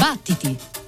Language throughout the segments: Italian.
Battiti!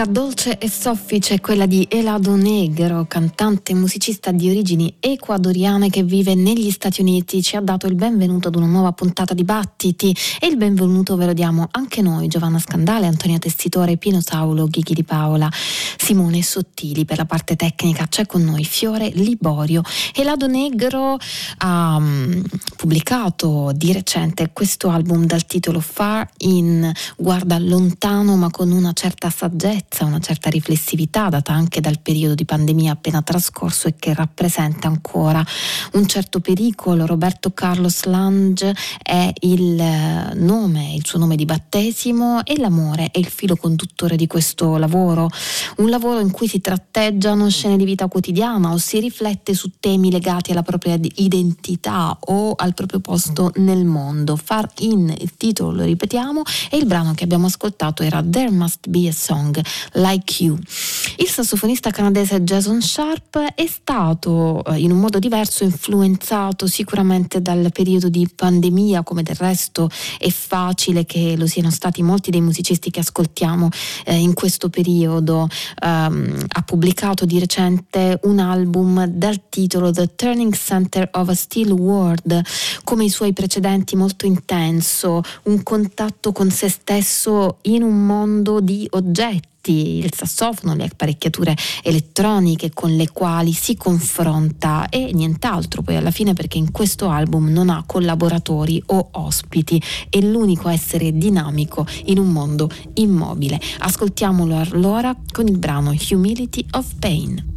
Musica dolce e soffice, quella di Elado Negro, cantante e musicista di origini ecuadoriane che vive negli Stati Uniti, ci ha dato il benvenuto ad una nuova puntata di Battiti. E il benvenuto ve lo diamo anche noi, Giovanna Scandale, Antonia Testitore, Pino Saulo, Ghighi di Paola, Simone Sottili per la parte tecnica, c'è con noi Fiore Liborio. Elado Negro ha um, pubblicato di recente questo album dal titolo Far In, guarda lontano ma con una certa saggezza una certa riflessività data anche dal periodo di pandemia appena trascorso e che rappresenta ancora un certo pericolo. Roberto Carlos Lange è il eh, nome, il suo nome di battesimo e l'amore è il filo conduttore di questo lavoro, un lavoro in cui si tratteggiano scene di vita quotidiana o si riflette su temi legati alla propria identità o al proprio posto nel mondo. Far in, il titolo lo ripetiamo, e il brano che abbiamo ascoltato era There Must Be a Song Like You. Il sassofonista canadese Jason Sharp è stato eh, in un modo diverso influenzato sicuramente dal periodo di pandemia, come del resto è facile che lo siano stati molti dei musicisti che ascoltiamo eh, in questo periodo. Um, ha pubblicato di recente un album dal titolo The Turning Center of a Still World, come i suoi precedenti molto intenso, un contatto con se stesso in un mondo di oggetti il sassofono, le apparecchiature elettroniche con le quali si confronta e nient'altro poi alla fine perché in questo album non ha collaboratori o ospiti, è l'unico essere dinamico in un mondo immobile. Ascoltiamolo allora con il brano Humility of Pain.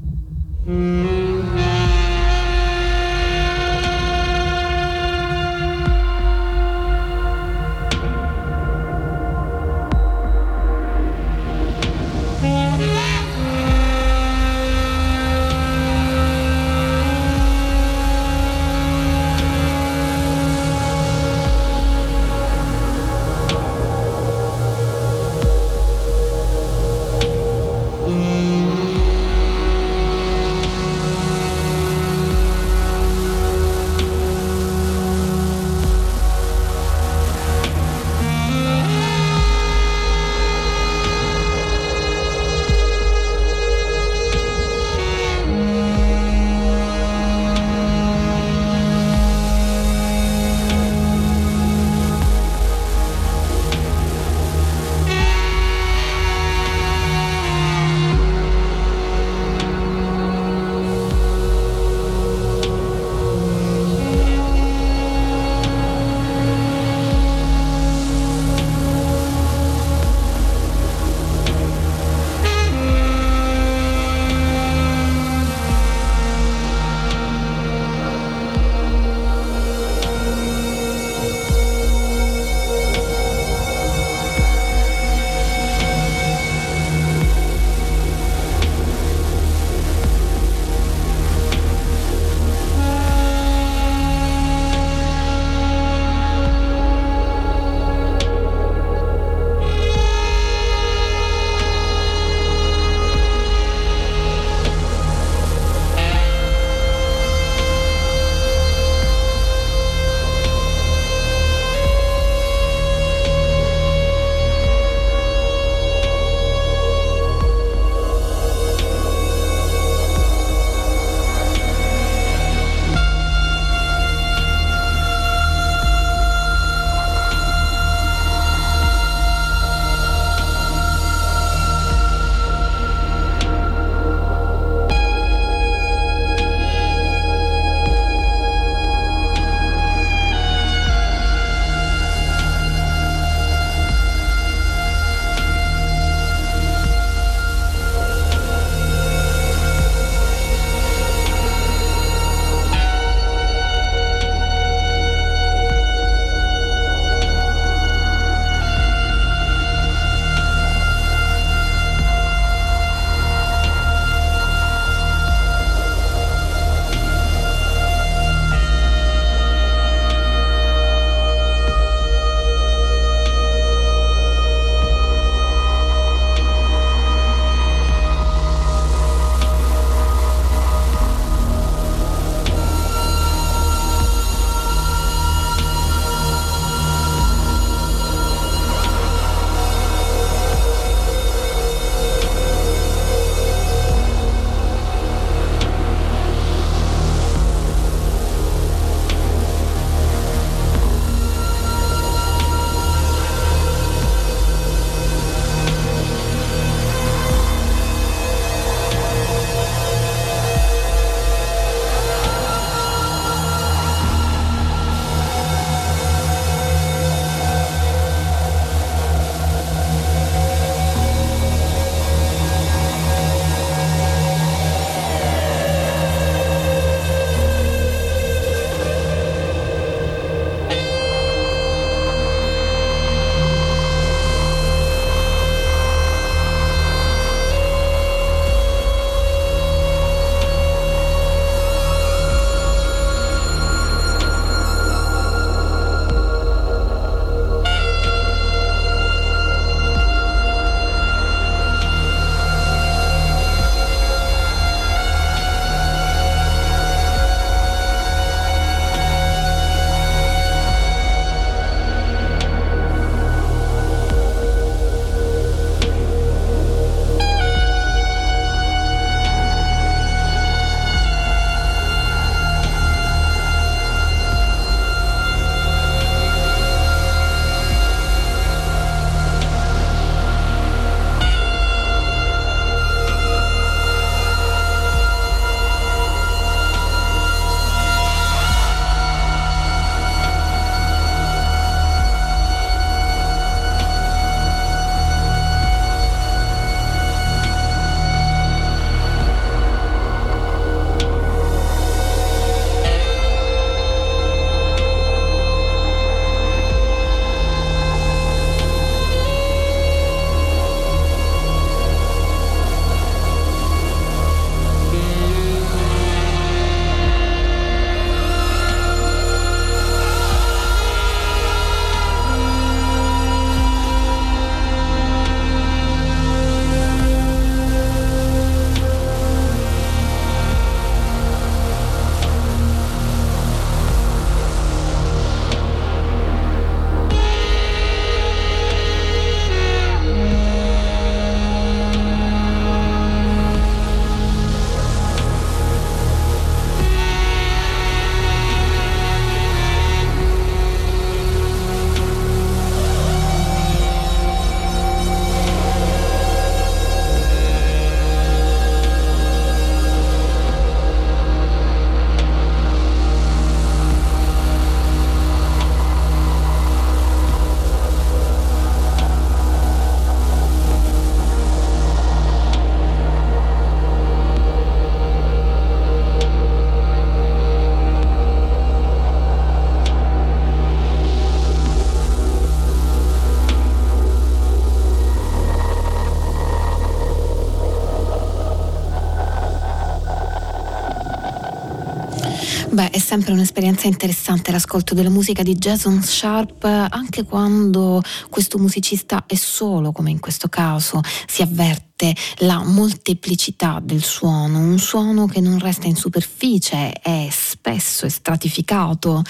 Beh, è sempre un'esperienza interessante l'ascolto della musica di Jason Sharp, anche quando questo musicista è solo, come in questo caso, si avverte parte la molteplicità del suono, un suono che non resta in superficie, è spesso è stratificato,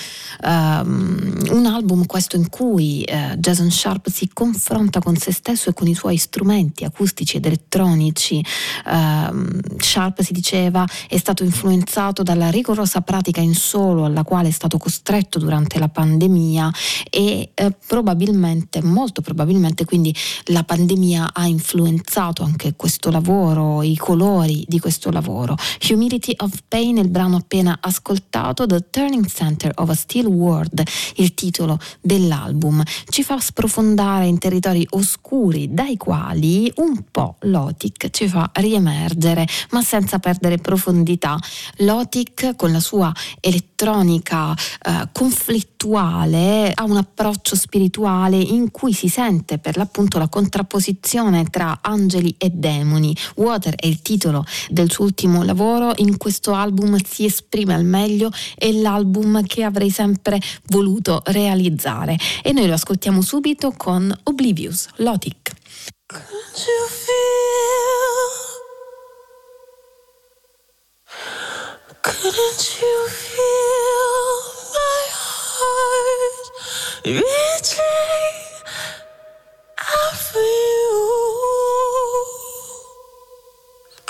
um, un album questo in cui uh, Jason Sharp si confronta con se stesso e con i suoi strumenti acustici ed elettronici. Uh, Sharp si diceva è stato influenzato dalla rigorosa pratica in solo alla quale è stato costretto durante la pandemia e uh, probabilmente, molto probabilmente quindi la pandemia ha influenzato anche questo lavoro, i colori di questo lavoro. Humility of Pain, il brano appena ascoltato, The Turning Center of a Still World, il titolo dell'album, ci fa sprofondare in territori oscuri dai quali un po' Lotic ci fa riemergere, ma senza perdere profondità. Lotic con la sua elettronica eh, conflittuale ha un approccio spirituale in cui si sente per l'appunto la contrapposizione tra angeli e demoni. Water è il titolo del suo ultimo lavoro, in questo album si esprime al meglio, è l'album che avrei sempre voluto realizzare e noi lo ascoltiamo subito con Oblivious, Lotic. Could you feel? Couldn't you feel my heart reaching out for you?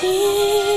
see.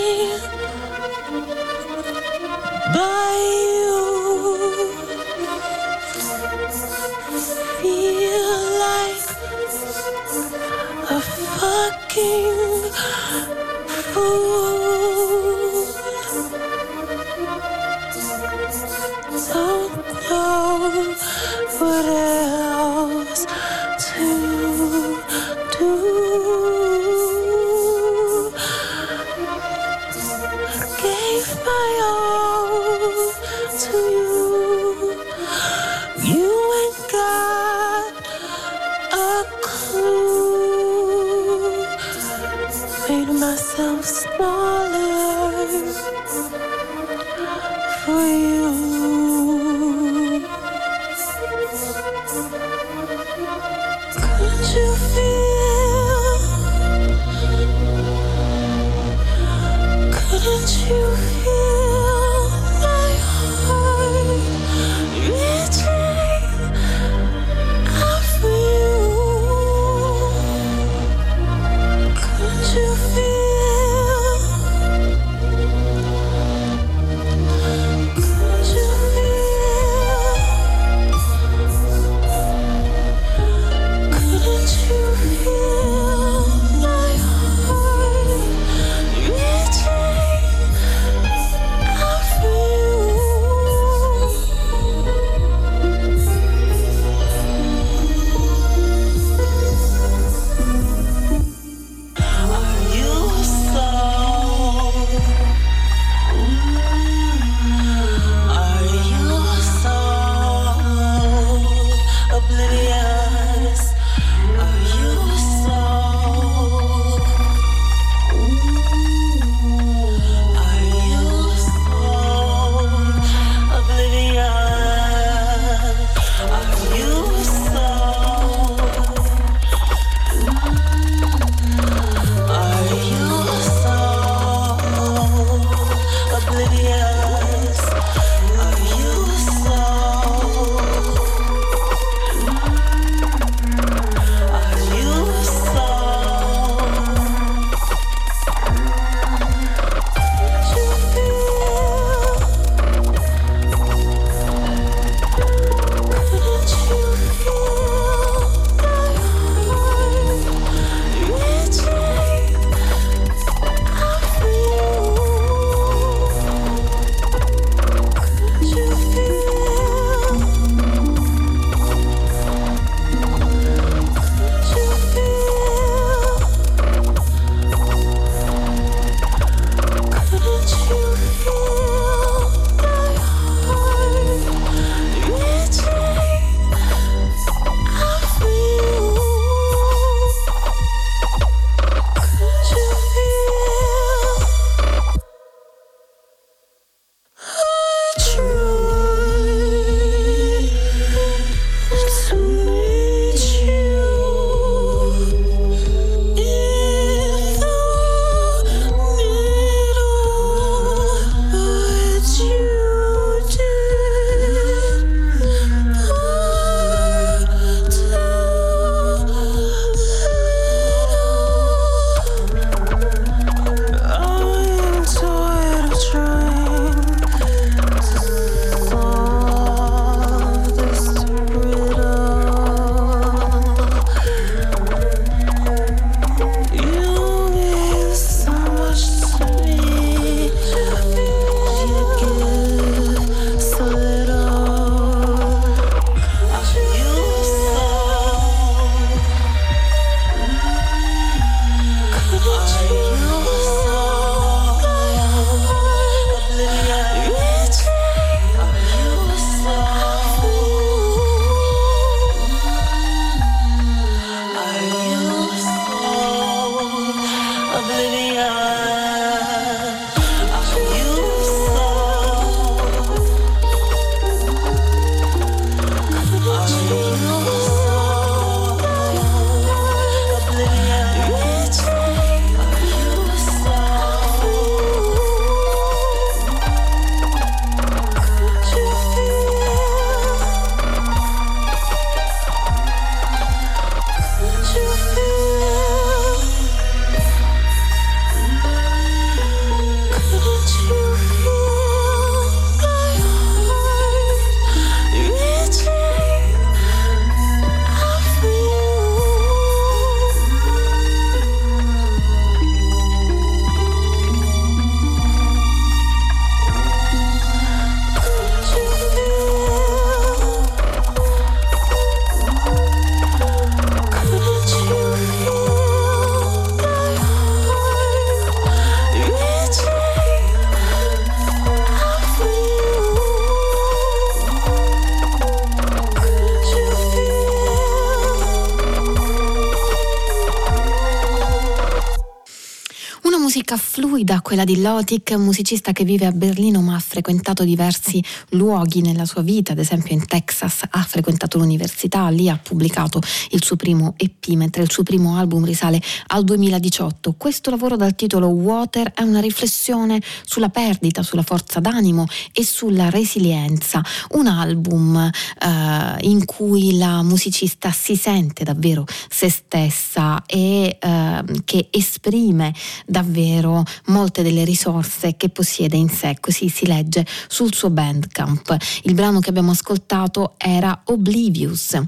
Musica fluida, quella di Lotic, musicista che vive a Berlino ma ha frequentato diversi luoghi nella sua vita, ad esempio in Texas ha frequentato l'università, lì ha pubblicato il suo primo EP, mentre il suo primo album risale al 2018. Questo lavoro dal titolo Water è una riflessione sulla perdita, sulla forza d'animo e sulla resilienza, un album eh, in cui la musicista si sente davvero se stessa e eh, che esprime davvero davvero molte delle risorse che possiede in sé, così si legge sul suo Bandcamp. Il brano che abbiamo ascoltato era Oblivious.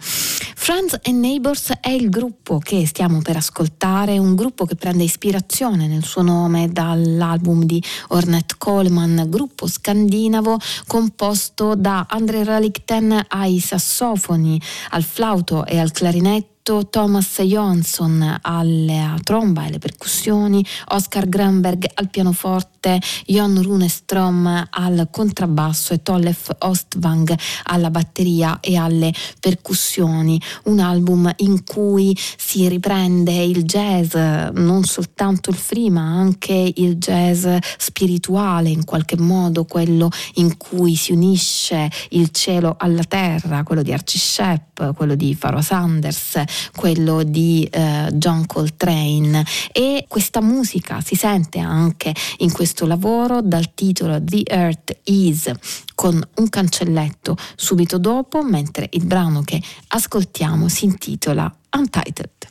Friends and Neighbors è il gruppo che stiamo per ascoltare, un gruppo che prende ispirazione nel suo nome dall'album di Ornette Coleman, gruppo scandinavo composto da Andre Ralikten ai sassofoni, al flauto e al clarinetto Thomas Johansson alla tromba e alle percussioni, Oscar Granberg al pianoforte, Jon Runestrom al contrabbasso e Tollef Ostvang alla batteria e alle percussioni. Un album in cui si riprende il jazz, non soltanto il free ma anche il jazz spirituale in qualche modo, quello in cui si unisce il cielo alla terra, quello di Archie Shepp, quello di Pharaoh Sanders, quello di eh, John Coltrane e questa musica si sente anche in questo lavoro dal titolo The Earth Is con un cancelletto subito dopo mentre il brano che ascoltiamo si intitola Untitled.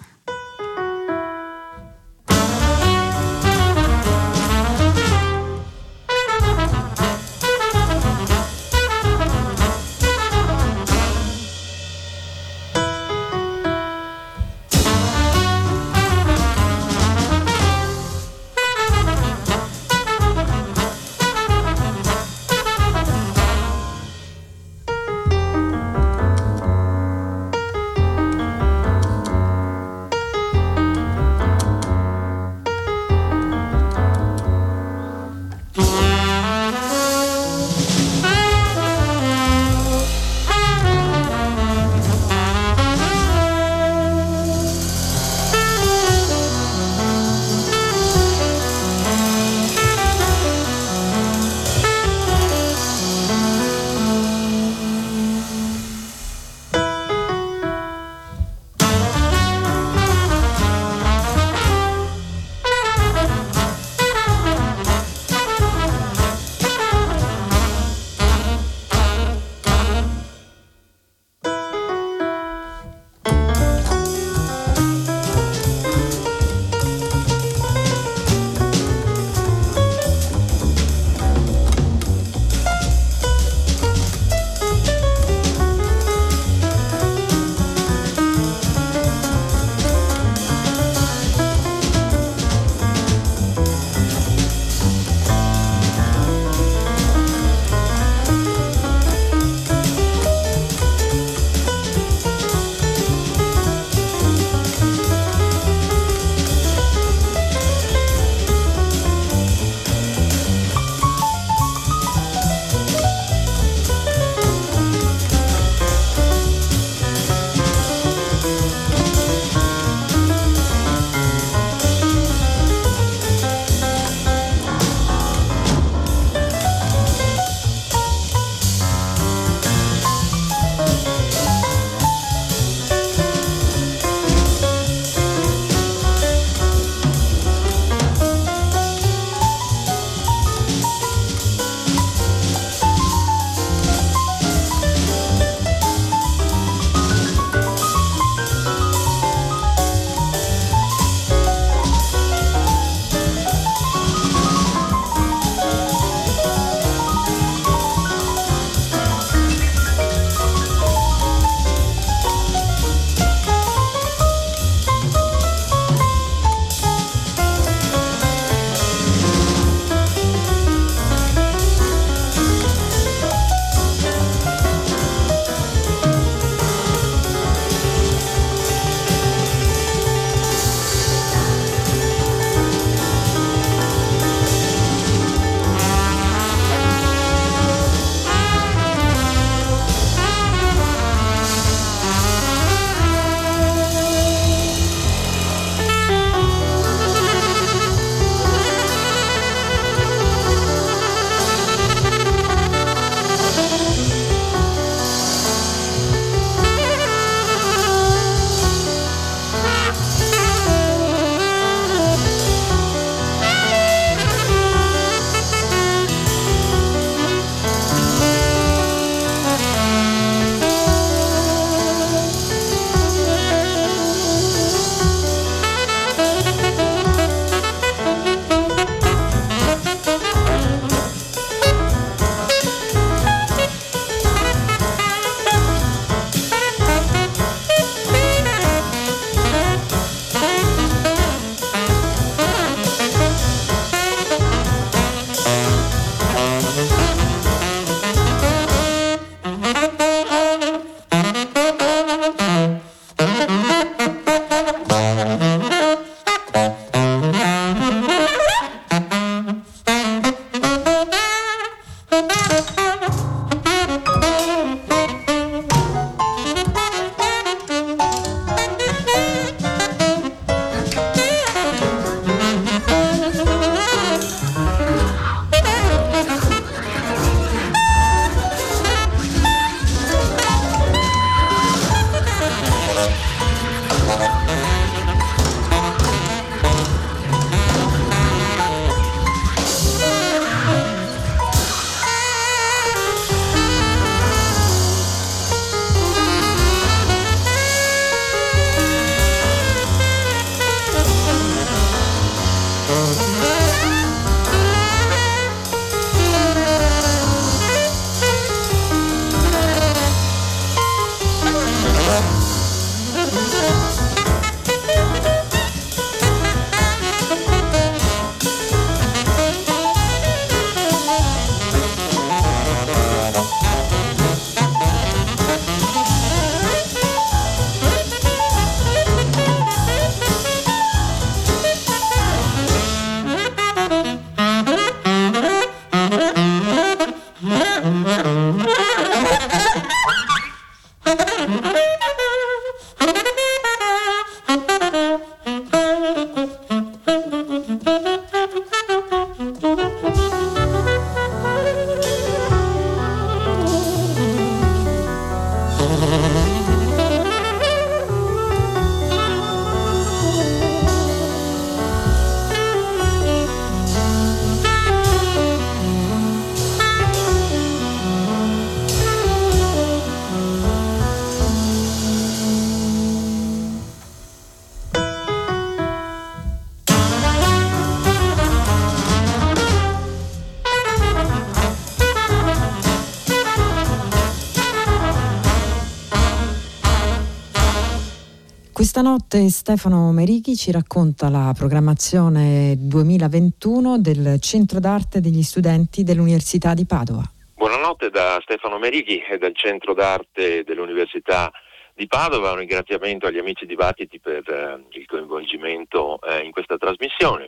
Questa notte Stefano Merichi ci racconta la programmazione 2021 del Centro d'Arte degli Studenti dell'Università di Padova. Buonanotte da Stefano Merichi e dal Centro d'Arte dell'Università di Padova. Un ringraziamento agli amici di Battiti per eh, il coinvolgimento eh, in questa trasmissione.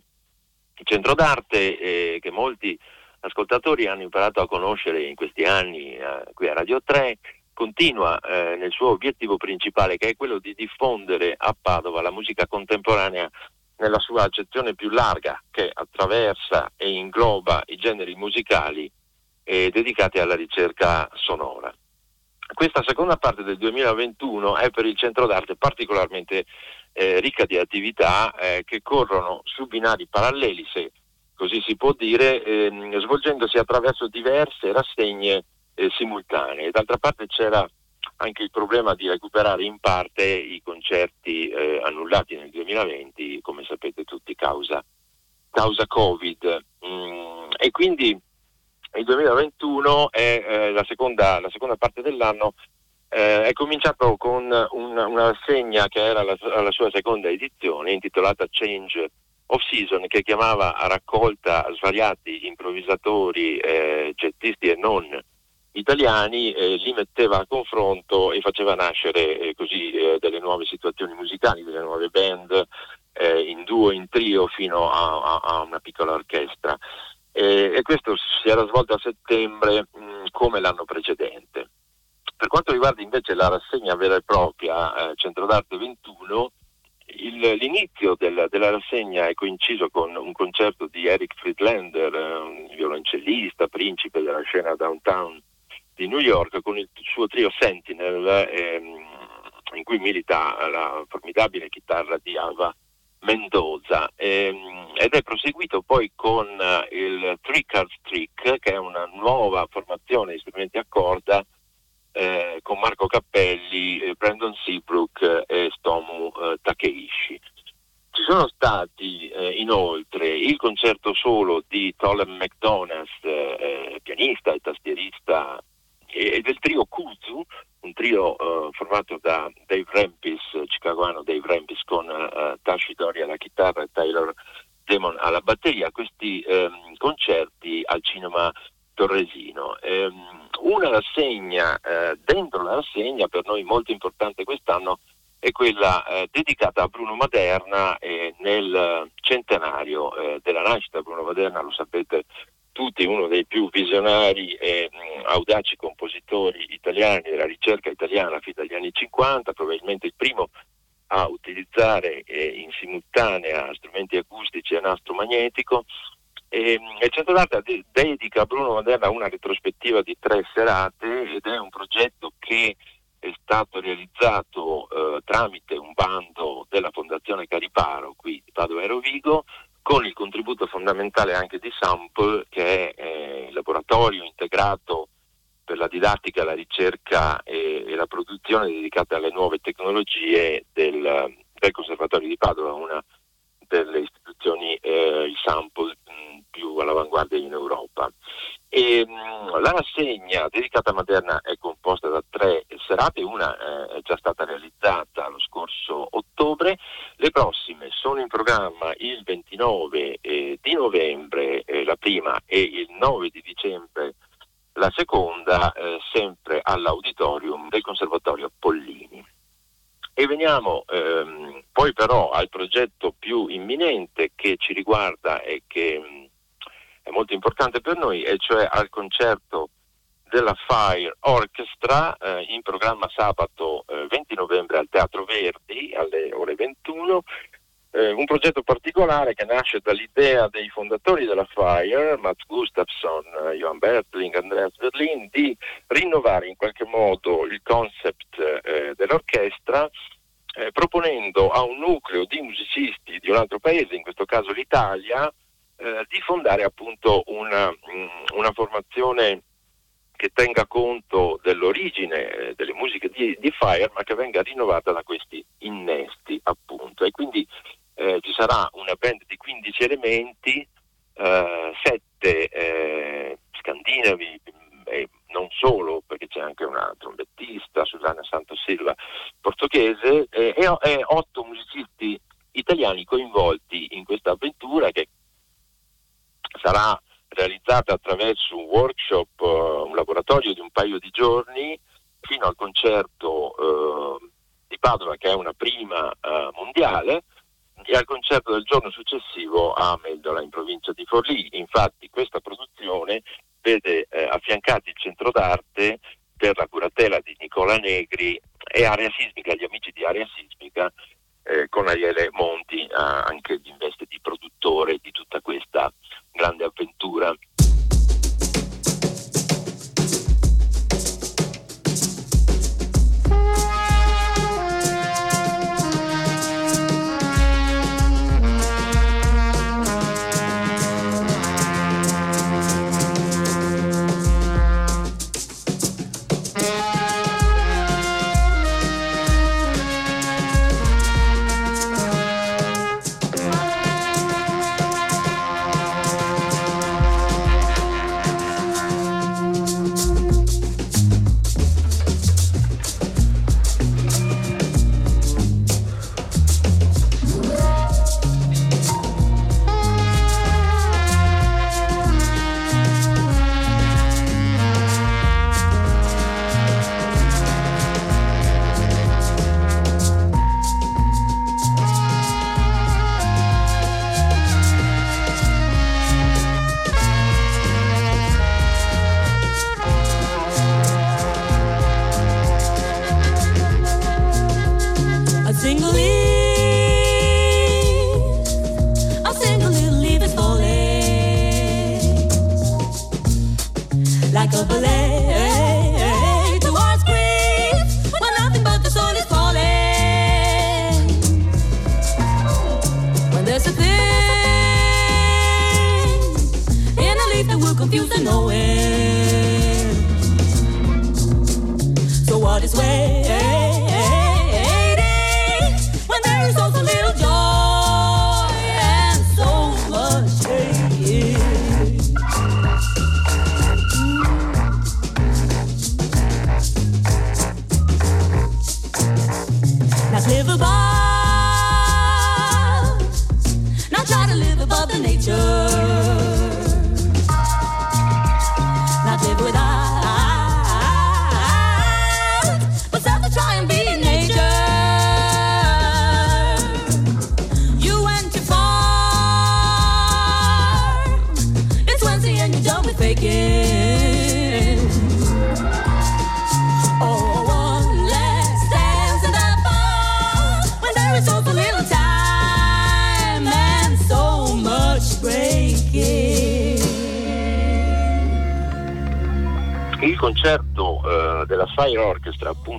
Il Centro d'Arte eh, che molti ascoltatori hanno imparato a conoscere in questi anni eh, qui a Radio 3 continua eh, nel suo obiettivo principale che è quello di diffondere a Padova la musica contemporanea nella sua accezione più larga che attraversa e ingloba i generi musicali eh, dedicati alla ricerca sonora. Questa seconda parte del 2021 è per il centro d'arte particolarmente eh, ricca di attività eh, che corrono su binari paralleli, se così si può dire, ehm, svolgendosi attraverso diverse rassegne eh, simultanee. D'altra parte c'era anche il problema di recuperare in parte i concerti eh, annullati nel 2020, come sapete tutti, causa, causa Covid. Mm, e quindi il 2021 è eh, la, seconda, la, seconda, parte dell'anno. Eh, è cominciato con una, una rassegna che era la, la, sua seconda edizione, intitolata Change of Season, che chiamava a raccolta svariati improvvisatori, eh, gettisti e non italiani, eh, li metteva a confronto e faceva nascere eh, così eh, delle nuove situazioni musicali, delle nuove band eh, in duo, in trio fino a, a, a una piccola orchestra. e questo si era svolto a settembre mh, come l'anno precedente. Per quanto riguarda invece la rassegna vera e propria, eh, Centro d'Arte 21, il, l'inizio del, della rassegna è coinciso con un concerto di Eric Friedlander, un violoncellista, principe della scena downtown di New York con il suo trio Sentinel ehm, in cui milita la formidabile chitarra di Alva Mendoza ehm, ed è proseguito poi con eh, il Three Cards Trick che è una nuova formazione di strumenti a corda eh, con Marco Cappelli, eh, Brandon Seabrook e Stomu eh, Takeishi. Ci sono stati eh, inoltre il concerto solo di Tollem McDonald's, eh, pianista e tastierista e del trio Kuzu, un trio uh, formato da Dave Rampis, chicagoano Dave Rampis con uh, Tashi Dori alla chitarra e Taylor Demon alla batteria, questi um, concerti al cinema torresino. Um, una rassegna, uh, dentro la rassegna per noi molto importante quest'anno è quella eh, dedicata a Bruno Maderna eh, nel centenario eh, della nascita. Bruno Maderna, lo sapete, tutti uno dei più visionari e mh, audaci compositori italiani della ricerca italiana fin dagli anni 50, probabilmente il primo a utilizzare eh, in simultanea strumenti acustici e nastro magnetico. E, il Centro d'Arte dedica a Bruno Maderna una retrospettiva di tre serate ed è un progetto che è stato realizzato eh, tramite un bando della Fondazione Cariparo qui di Padova e Rovigo con il contributo fondamentale anche di Sample, che è eh, il laboratorio integrato per la didattica, la ricerca e, e la produzione dedicata alle nuove tecnologie del, del, Conservatorio di Padova, una delle istituzioni, eh, il Sample, mh, più all'avanguardia in Europa. E, mh, la rassegna dedicata a Maderna è composta da tre serate, una eh, è già stata realizzata lo scorso ottobre, le prossime sono in programma il 29 eh, di novembre eh, la prima e il 9 di dicembre la seconda, eh, sempre all'auditorium del Conservatorio Pollini. E veniamo ehm, poi però al progetto più imminente che ci riguarda e che mh, è molto importante per noi, e cioè al concerto della Fire Orchestra eh, in programma sabato eh, 20 novembre al Teatro Verdi alle ore 21. Eh, un progetto particolare che nasce dall'idea dei fondatori della Fire, Mats Gustafsson, Johan Bertling, Andreas Berlin, di rinnovare in qualche modo il concept dell'orchestra eh, proponendo a un nucleo di musicisti di un altro paese, in questo caso l'Italia, eh, di fondare appunto una, mm, una, formazione che tenga conto dell'origine eh, delle musiche di, di, Fire, ma che venga rinnovata da questi innesti appunto. E quindi eh, ci sarà una band di 15 elementi, 7 eh, scandinavi, e non solo, perché c'è anche una trombettista, Susanna Santosilva, portoghese, e, e otto musicisti italiani coinvolti in questa avventura che sarà realizzata attraverso un workshop, uh, un laboratorio di un paio di giorni, fino al concerto uh, di Padova, che è una prima uh, mondiale, e al concerto del giorno successivo a Meldola in provincia di Forlì. Infatti questa produzione vede eh, affiancati il centro d'arte per la curatela di Nicola Negri e Area Sismica, gli amici di Area Sismica, eh, con Ariele Monti, anche in veste di produttore di tutta questa grande avventura.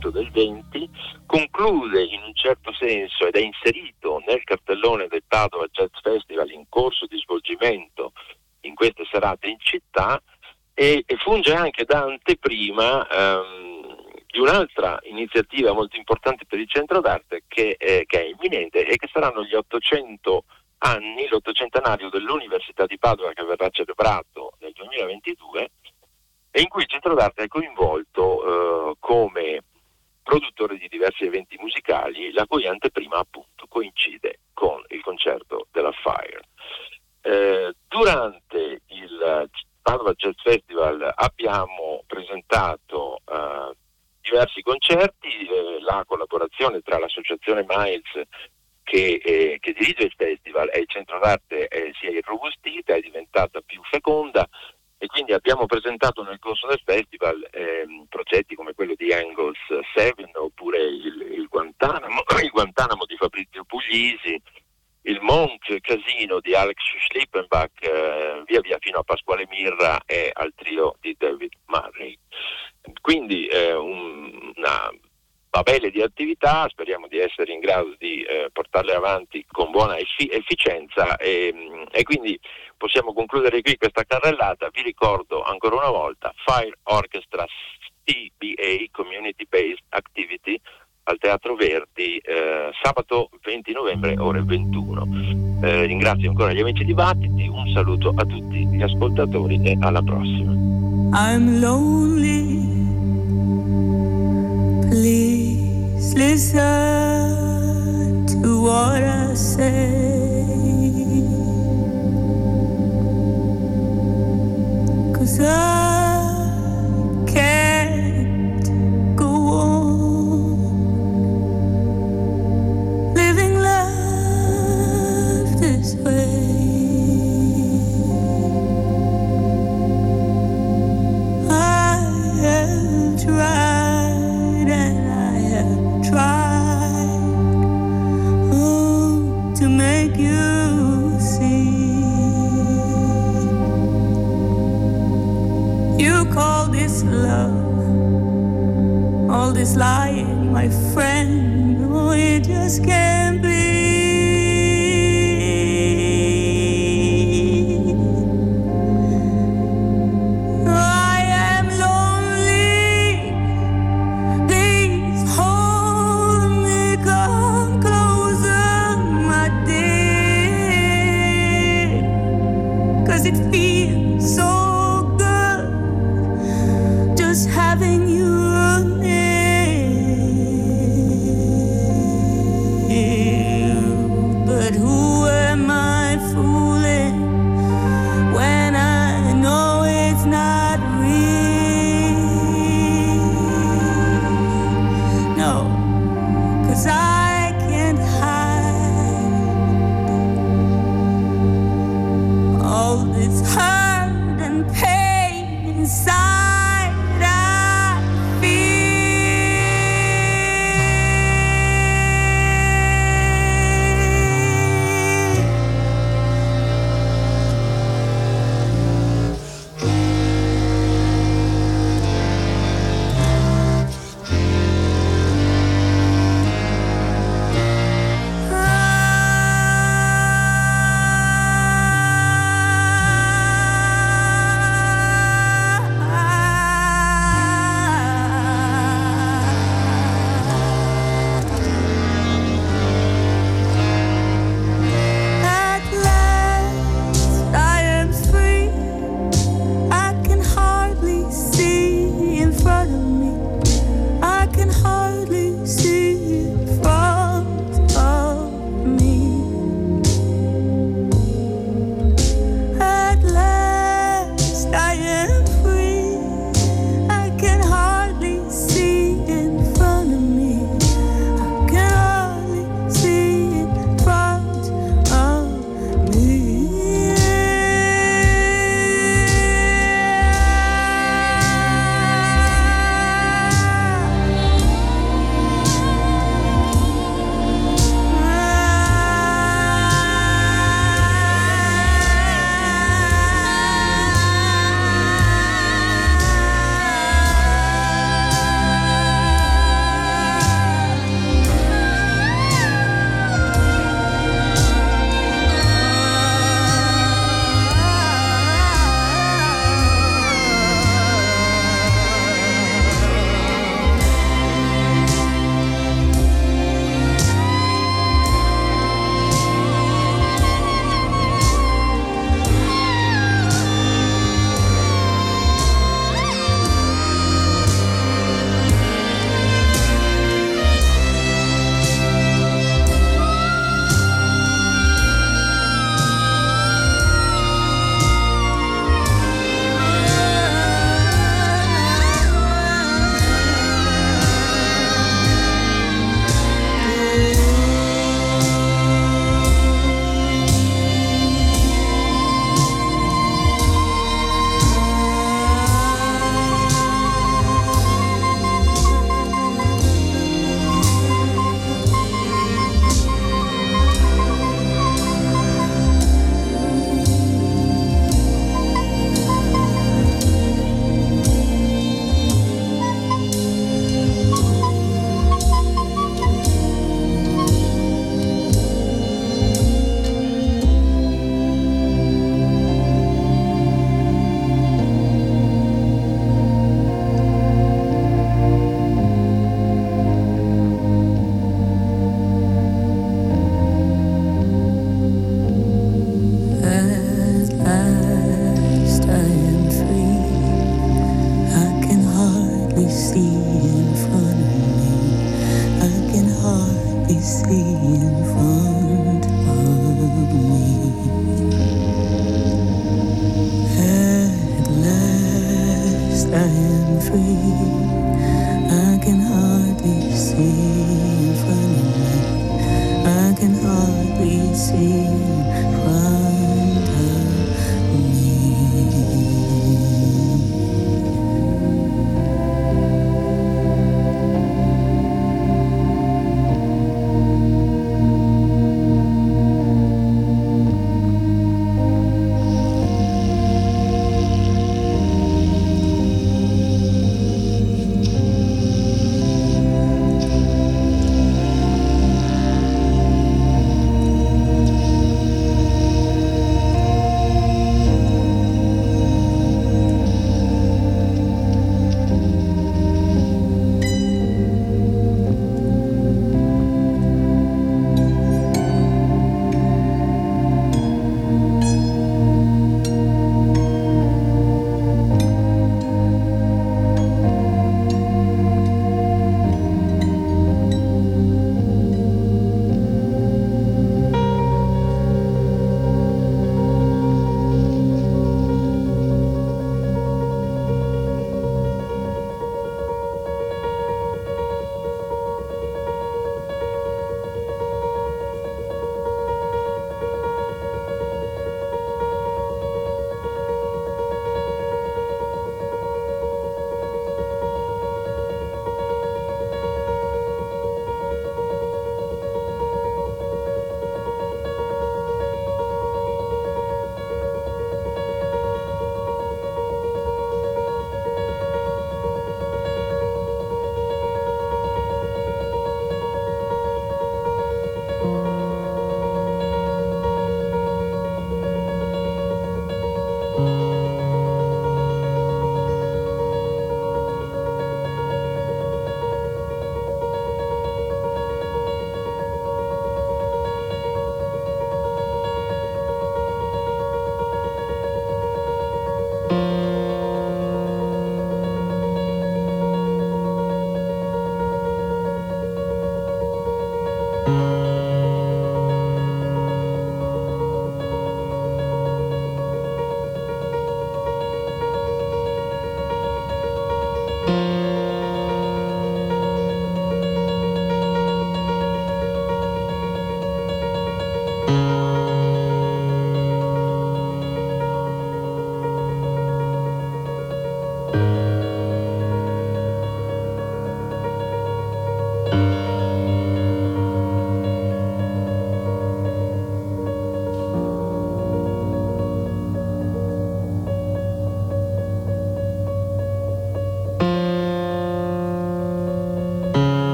Appunto del 20 conclude in un certo senso ed è inserito nel cartellone del Padova Jazz Festival in corso di svolgimento in queste serate in città e, e funge anche da anteprima ehm, di un'altra iniziativa molto importante per il centro d'arte che, eh, che è imminente e che saranno gli 800 anni, l'ottocentenario dell'Università di Padova che verrà celebrato nel 2022 e in cui il centro d'arte è coinvolto eh, come produttore di diversi eventi musicali, la cui anteprima appunto coincide con il concerto della Fire. Eh, durante il Padova Jazz Festival abbiamo presentato eh, diversi concerti, eh, la collaborazione tra l'associazione Miles che, eh, che, dirige il festival e il centro d'arte eh, si è irrobustita, è diventata più feconda, e quindi abbiamo presentato nel corso del festival ehm, progetti come quello di Angles 7 oppure il, il, Guantanamo, il Guantanamo, di Fabrizio Puglisi, il Monk Casino di Alex Schlippenbach, eh, via via fino a Pasquale Mirra e al trio di David Murray. Quindi eh, un, una tabelle di attività, speriamo di essere in grado di eh, portarle avanti con buona effi- efficienza e, e, quindi possiamo concludere qui questa carrellata. Vi ricordo ancora una volta Fire Orchestra TBA, Community Based Activity, al Teatro Verdi eh, sabato 20 novembre ore 21. Eh, ringrazio ancora gli amici di Battiti, un saluto a tutti gli ascoltatori e alla prossima. Please listen to what I say. I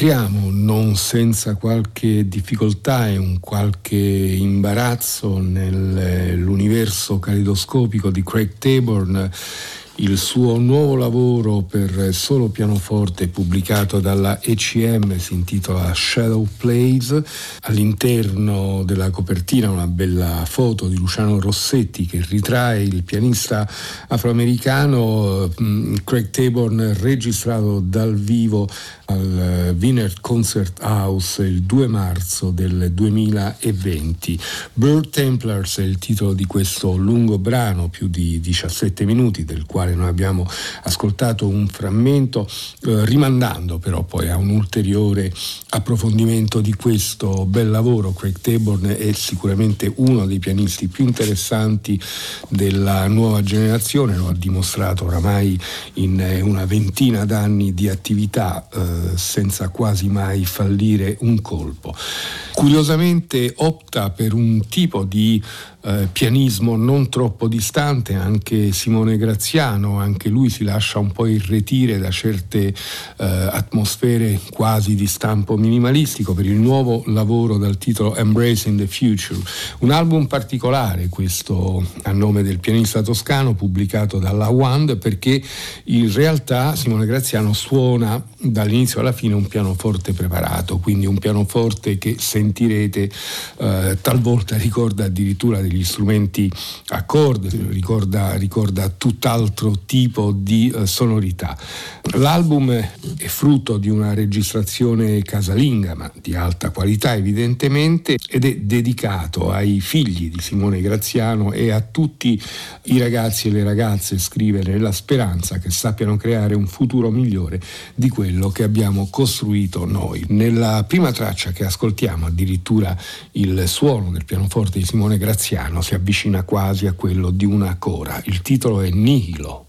Entriamo non senza qualche difficoltà e un qualche imbarazzo nell'universo caleidoscopico di Craig Taborn il suo nuovo lavoro per solo pianoforte pubblicato dalla ECM si intitola Shadow Plays. All'interno della copertina una bella foto di Luciano Rossetti che ritrae il pianista afroamericano mm, Craig Taborn registrato dal vivo al Wiener Concert House il 2 marzo del 2020. Bird Templars è il titolo di questo lungo brano, più di 17 minuti, del quale noi abbiamo ascoltato un frammento, eh, rimandando però poi a un ulteriore approfondimento di questo bel lavoro. Craig Taborn è sicuramente uno dei pianisti più interessanti della nuova generazione, lo ha dimostrato oramai in eh, una ventina d'anni di attività. Eh, senza quasi mai fallire un colpo. Curiosamente opta per un tipo di eh, pianismo non troppo distante, anche Simone Graziano, anche lui si lascia un po' irretire da certe eh, atmosfere quasi di stampo minimalistico per il nuovo lavoro dal titolo Embracing the Future, un album particolare questo a nome del pianista toscano pubblicato dalla Wand perché in realtà Simone Graziano suona dall'inizio alla fine un pianoforte preparato, quindi un pianoforte che sentirete eh, talvolta ricorda addirittura degli strumenti a corde, ricorda, ricorda tutt'altro tipo di eh, sonorità. L'album è frutto di una registrazione casalinga, ma di alta qualità evidentemente, ed è dedicato ai figli di Simone Graziano e a tutti i ragazzi e le ragazze, scrive nella speranza che sappiano creare un futuro migliore di quello che abbiamo costruito noi. Nella prima traccia che ascoltiamo addirittura il suono del pianoforte di Simone Graziano si avvicina quasi a quello di una cora. Il titolo è Nihilo.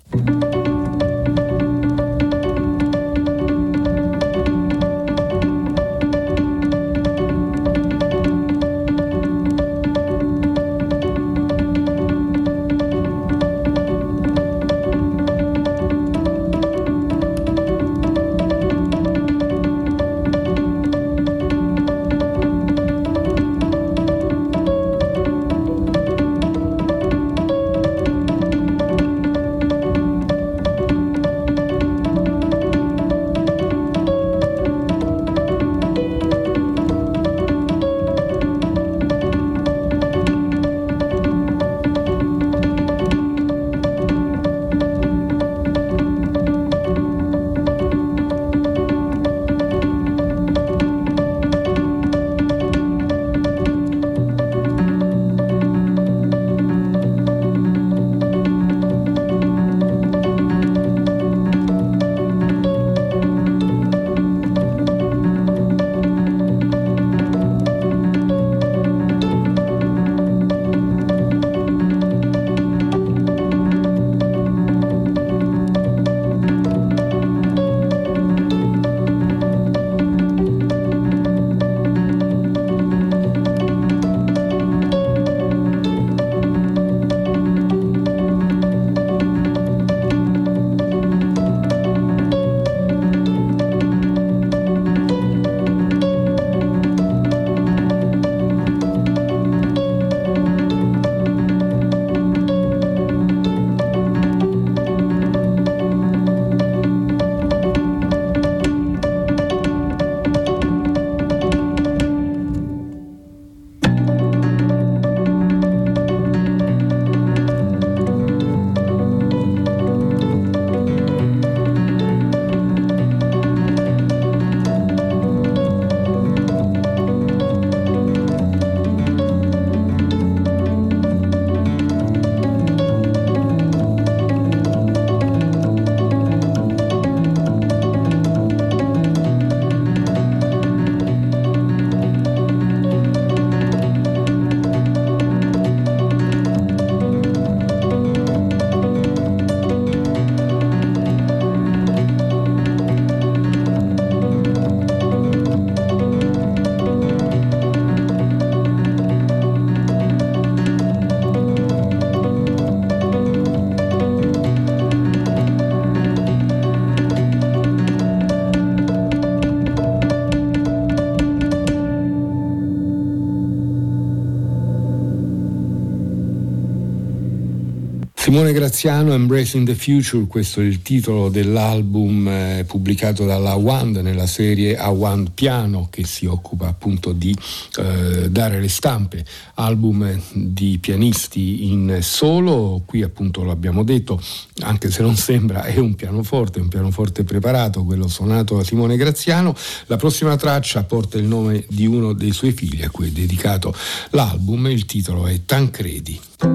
Simone Graziano, Embracing the Future, questo è il titolo dell'album eh, pubblicato dalla Wand nella serie A Wand Piano che si occupa appunto di eh, dare le stampe, album di pianisti in solo, qui appunto l'abbiamo detto, anche se non sembra è un pianoforte, un pianoforte preparato, quello suonato da Simone Graziano. La prossima traccia porta il nome di uno dei suoi figli a cui è dedicato l'album, il titolo è Tancredi.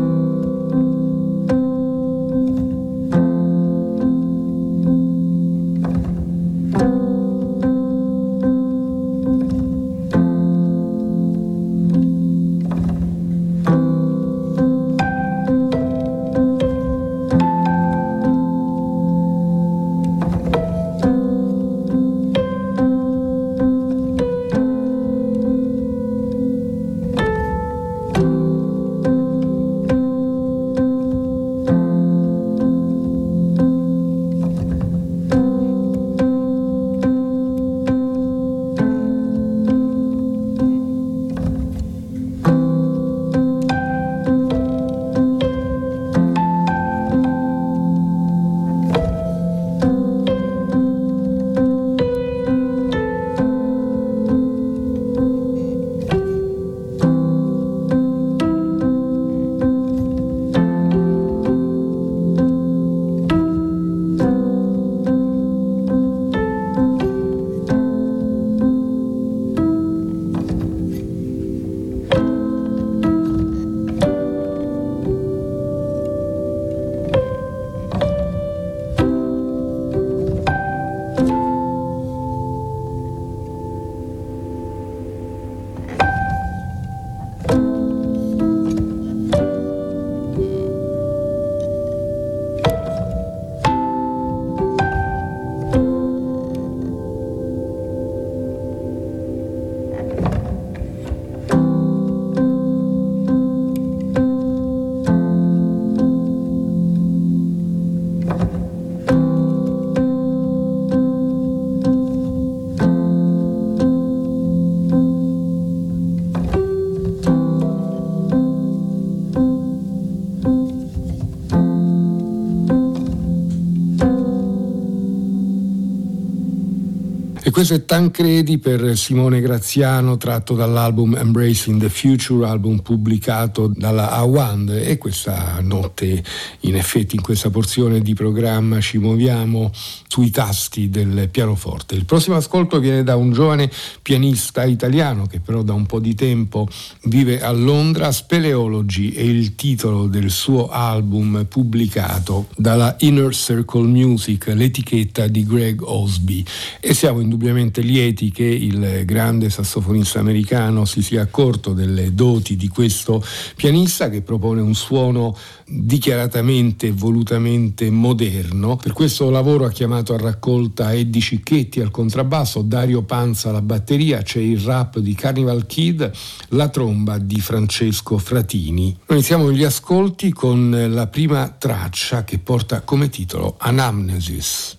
Questo è Tancredi per Simone Graziano tratto dall'album Embracing the Future, album pubblicato dalla Awand e questa notte in effetti in questa porzione di programma ci muoviamo sui tasti del pianoforte. Il prossimo ascolto viene da un giovane pianista italiano che però da un po' di tempo vive a Londra, Speleology è il titolo del suo album pubblicato dalla Inner Circle Music, l'etichetta di Greg Osby e siamo indubbiamente indubbiamente lieti che il grande sassofonista americano si sia accorto delle doti di questo pianista che propone un suono dichiaratamente e volutamente moderno. Per questo lavoro ha chiamato a raccolta Eddie Cicchetti al contrabbasso, Dario Panza alla batteria, c'è il rap di Carnival Kid, la tromba di Francesco Fratini. Noi iniziamo gli ascolti con la prima traccia che porta come titolo Anamnesis.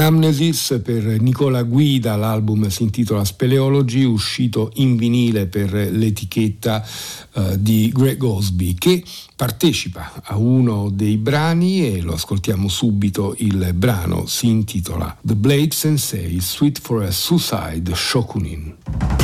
Anamnesis per Nicola Guida, l'album si intitola Speleology, uscito in vinile per l'etichetta eh, di Greg Osby, che partecipa a uno dei brani e lo ascoltiamo subito. Il brano si intitola The Blade Sensei Sweet for a Suicide Shokunin.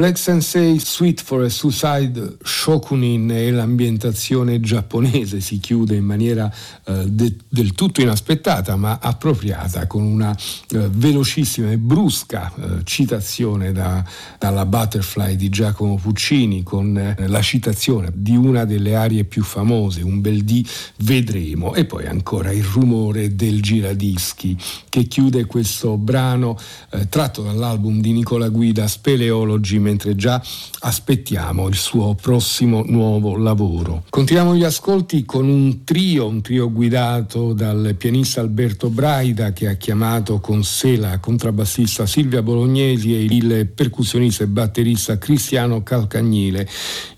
Black Sensei Suite for a Suicide Shokunin e l'ambientazione giapponese. Si chiude in maniera eh, de- del tutto inaspettata ma appropriata con una eh, velocissima e brusca eh, citazione da, dalla Butterfly di Giacomo Puccini con eh, la citazione di una delle arie più famose, un bel dì vedremo e poi ancora il rumore del giradischi che chiude questo brano eh, tratto dall'album di Nicola Guida Speleology mentre già aspettiamo il suo prossimo nuovo lavoro. Continuiamo gli ascolti con un trio, un trio guidato dal pianista Alberto Braida che ha chiamato con sé la contrabbassista Silvia Bolognesi e il percussionista e batterista Cristiano Calcagnile.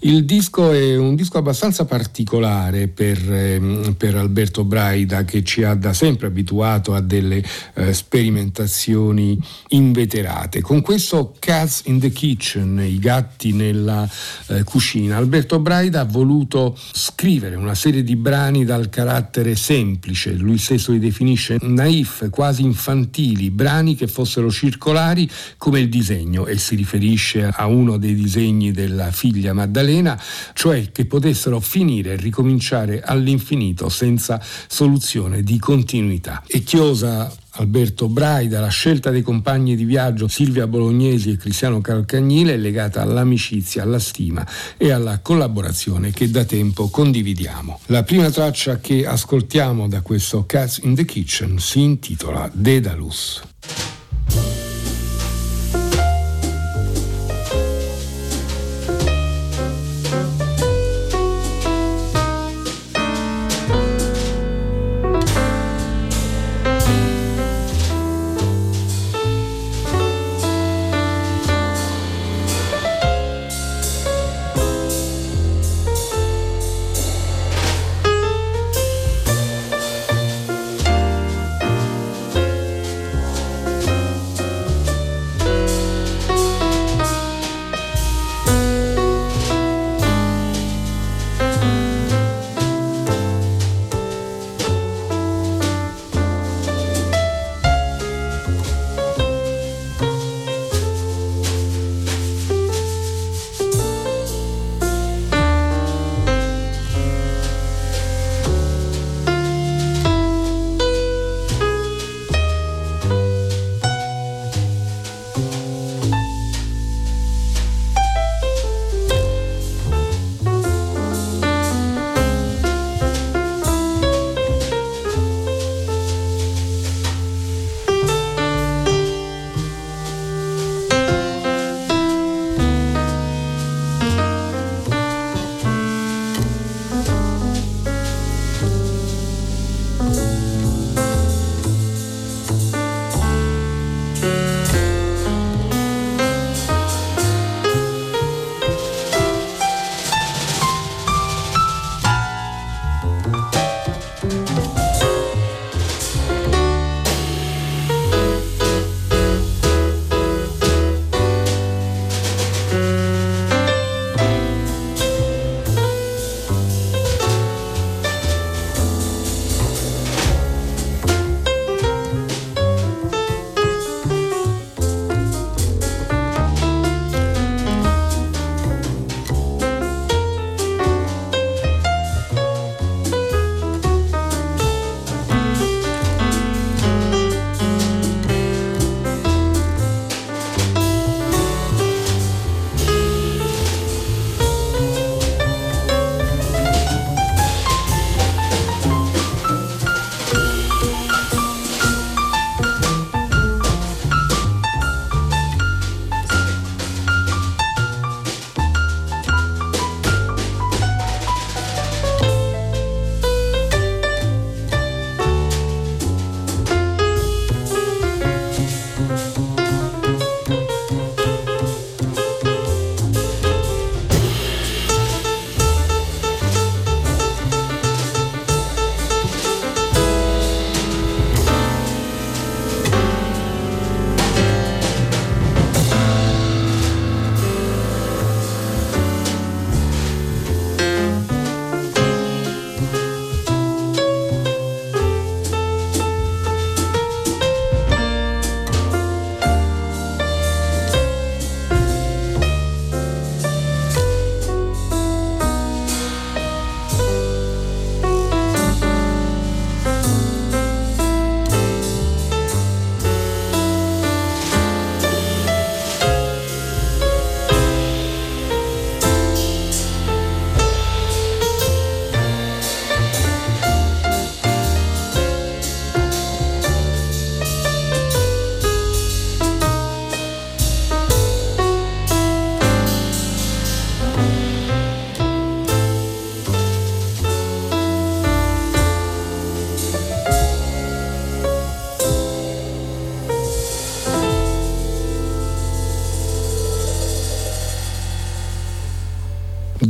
Il disco è un disco abbastanza particolare per, ehm, per Alberto Braida che ci ha da sempre abituato a delle eh, sperimentazioni inveterate. Con questo Cats in the Kitchen, i gatti nella eh, cucina, Alberto Braida ha voluto scrivere una serie di brani dal carattere semplice, lui stesso li definisce naif, quasi infantili, brani che fossero circolari come il disegno e si riferisce a uno dei disegni della figlia Maddalena, cioè che potessero finire e ricominciare all'infinito senza soluzione di continuità. E chiosa Alberto Braida, la scelta dei compagni di viaggio Silvia Bolognesi e Cristiano Calcagnile è legata all'amicizia, alla stima e alla collaborazione che da tempo condividiamo. La prima traccia che ascoltiamo da questo Cats in the Kitchen si intitola Dedalus.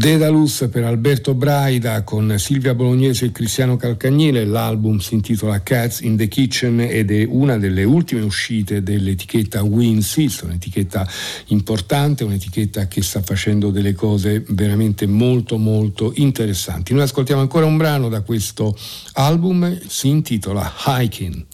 Dedalus per Alberto Braida con Silvia Bolognese e Cristiano Calcagnile, l'album si intitola Cats in the Kitchen ed è una delle ultime uscite dell'etichetta Winsist, un'etichetta importante, un'etichetta che sta facendo delle cose veramente molto molto interessanti. Noi ascoltiamo ancora un brano da questo album, si intitola Hiking.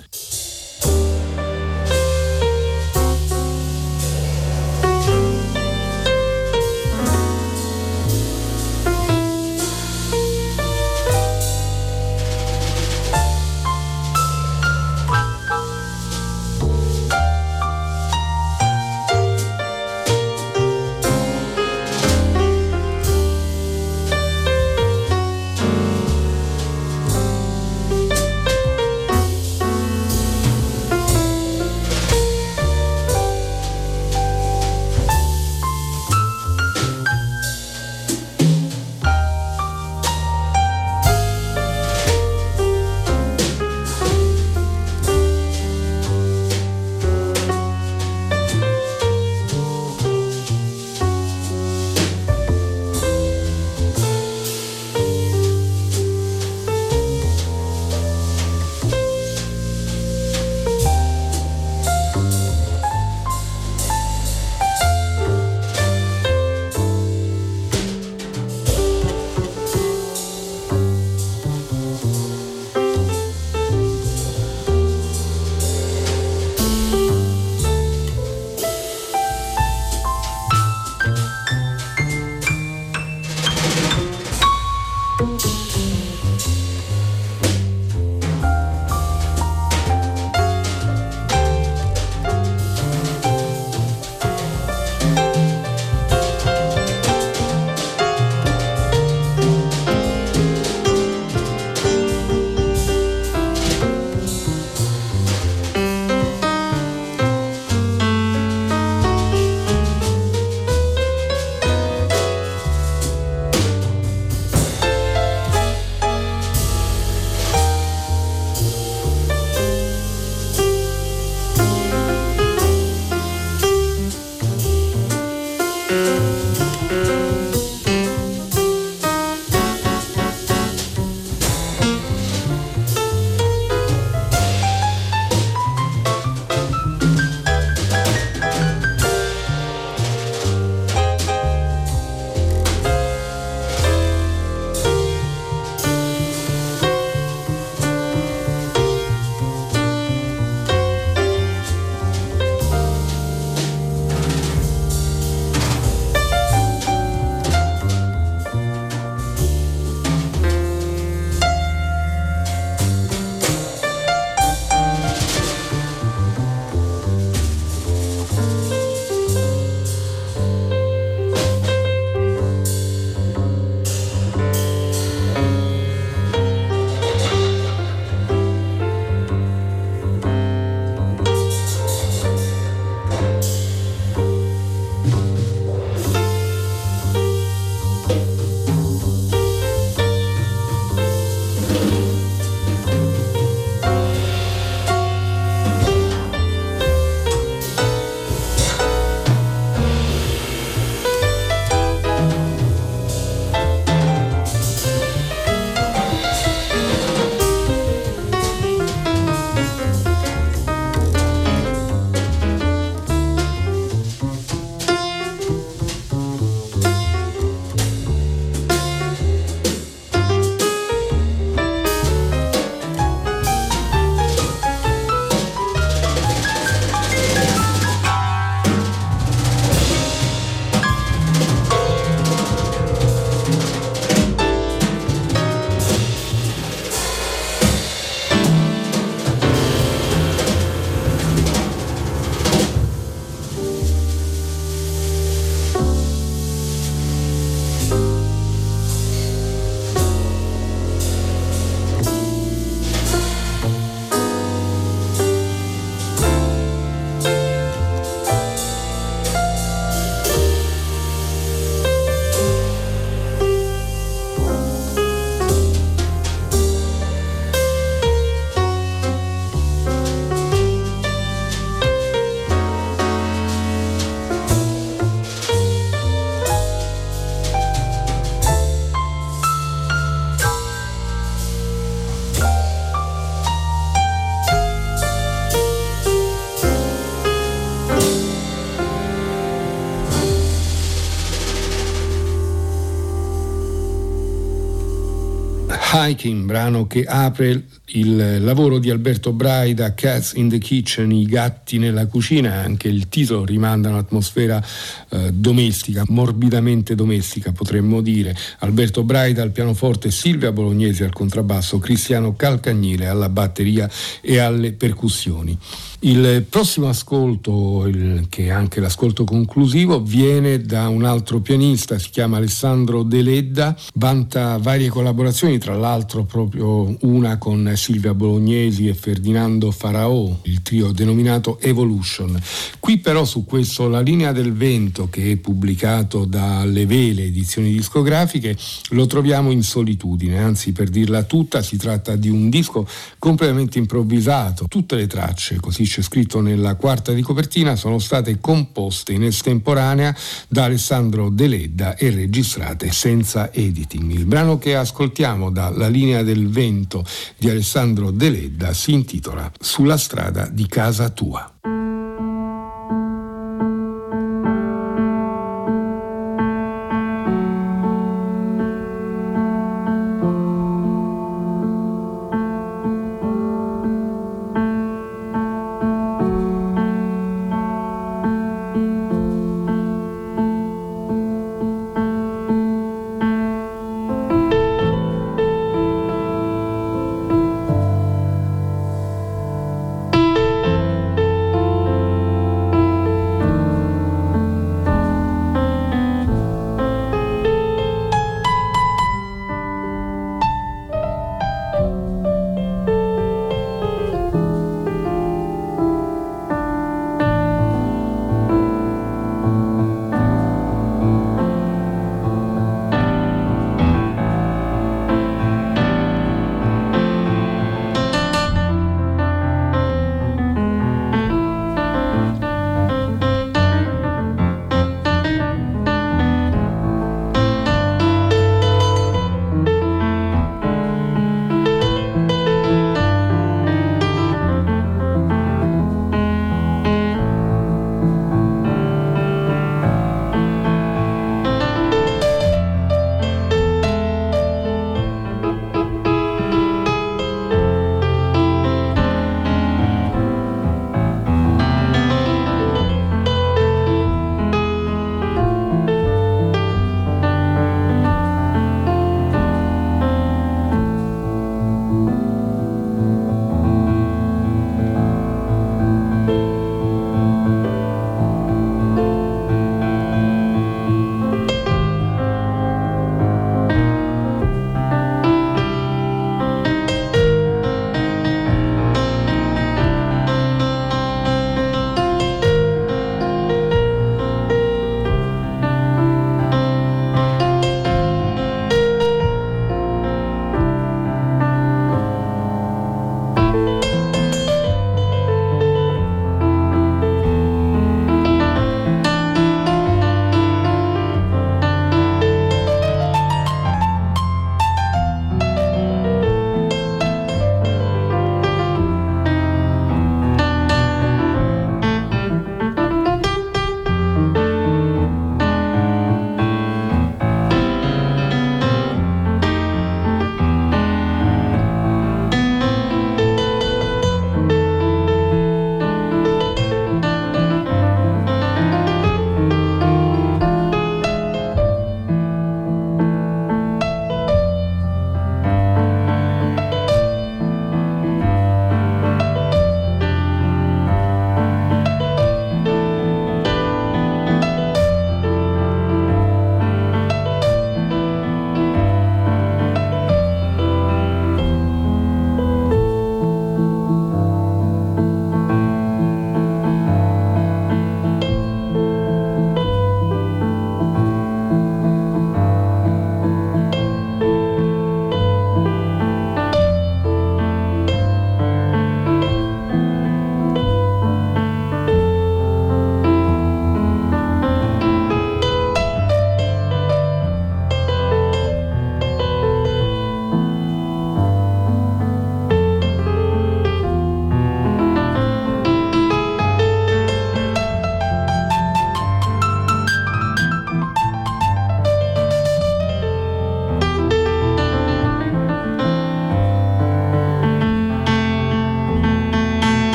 Hiking, brano che apre il lavoro di Alberto Braida, Cats in the Kitchen, i gatti nella cucina, anche il titolo rimanda un'atmosfera eh, domestica, morbidamente domestica potremmo dire. Alberto Braida al pianoforte, Silvia Bolognesi al contrabbasso, Cristiano Calcagnile alla batteria e alle percussioni. Il prossimo ascolto, il, che è anche l'ascolto conclusivo, viene da un altro pianista, si chiama Alessandro Deledda, vanta varie collaborazioni, tra l'altro proprio una con Silvia Bolognesi e Ferdinando Faraò, il trio denominato Evolution. Qui però su questo La linea del vento, che è pubblicato dalle Vele edizioni discografiche, lo troviamo in solitudine, anzi per dirla tutta si tratta di un disco completamente improvvisato, tutte le tracce, così c'è scritto nella quarta di copertina, sono state composte in estemporanea da Alessandro Deledda e registrate senza editing. Il brano che ascoltiamo dalla linea del vento di Alessandro Deledda si intitola Sulla strada di casa tua.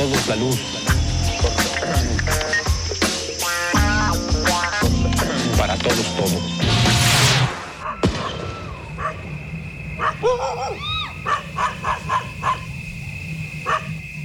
Todos la luz.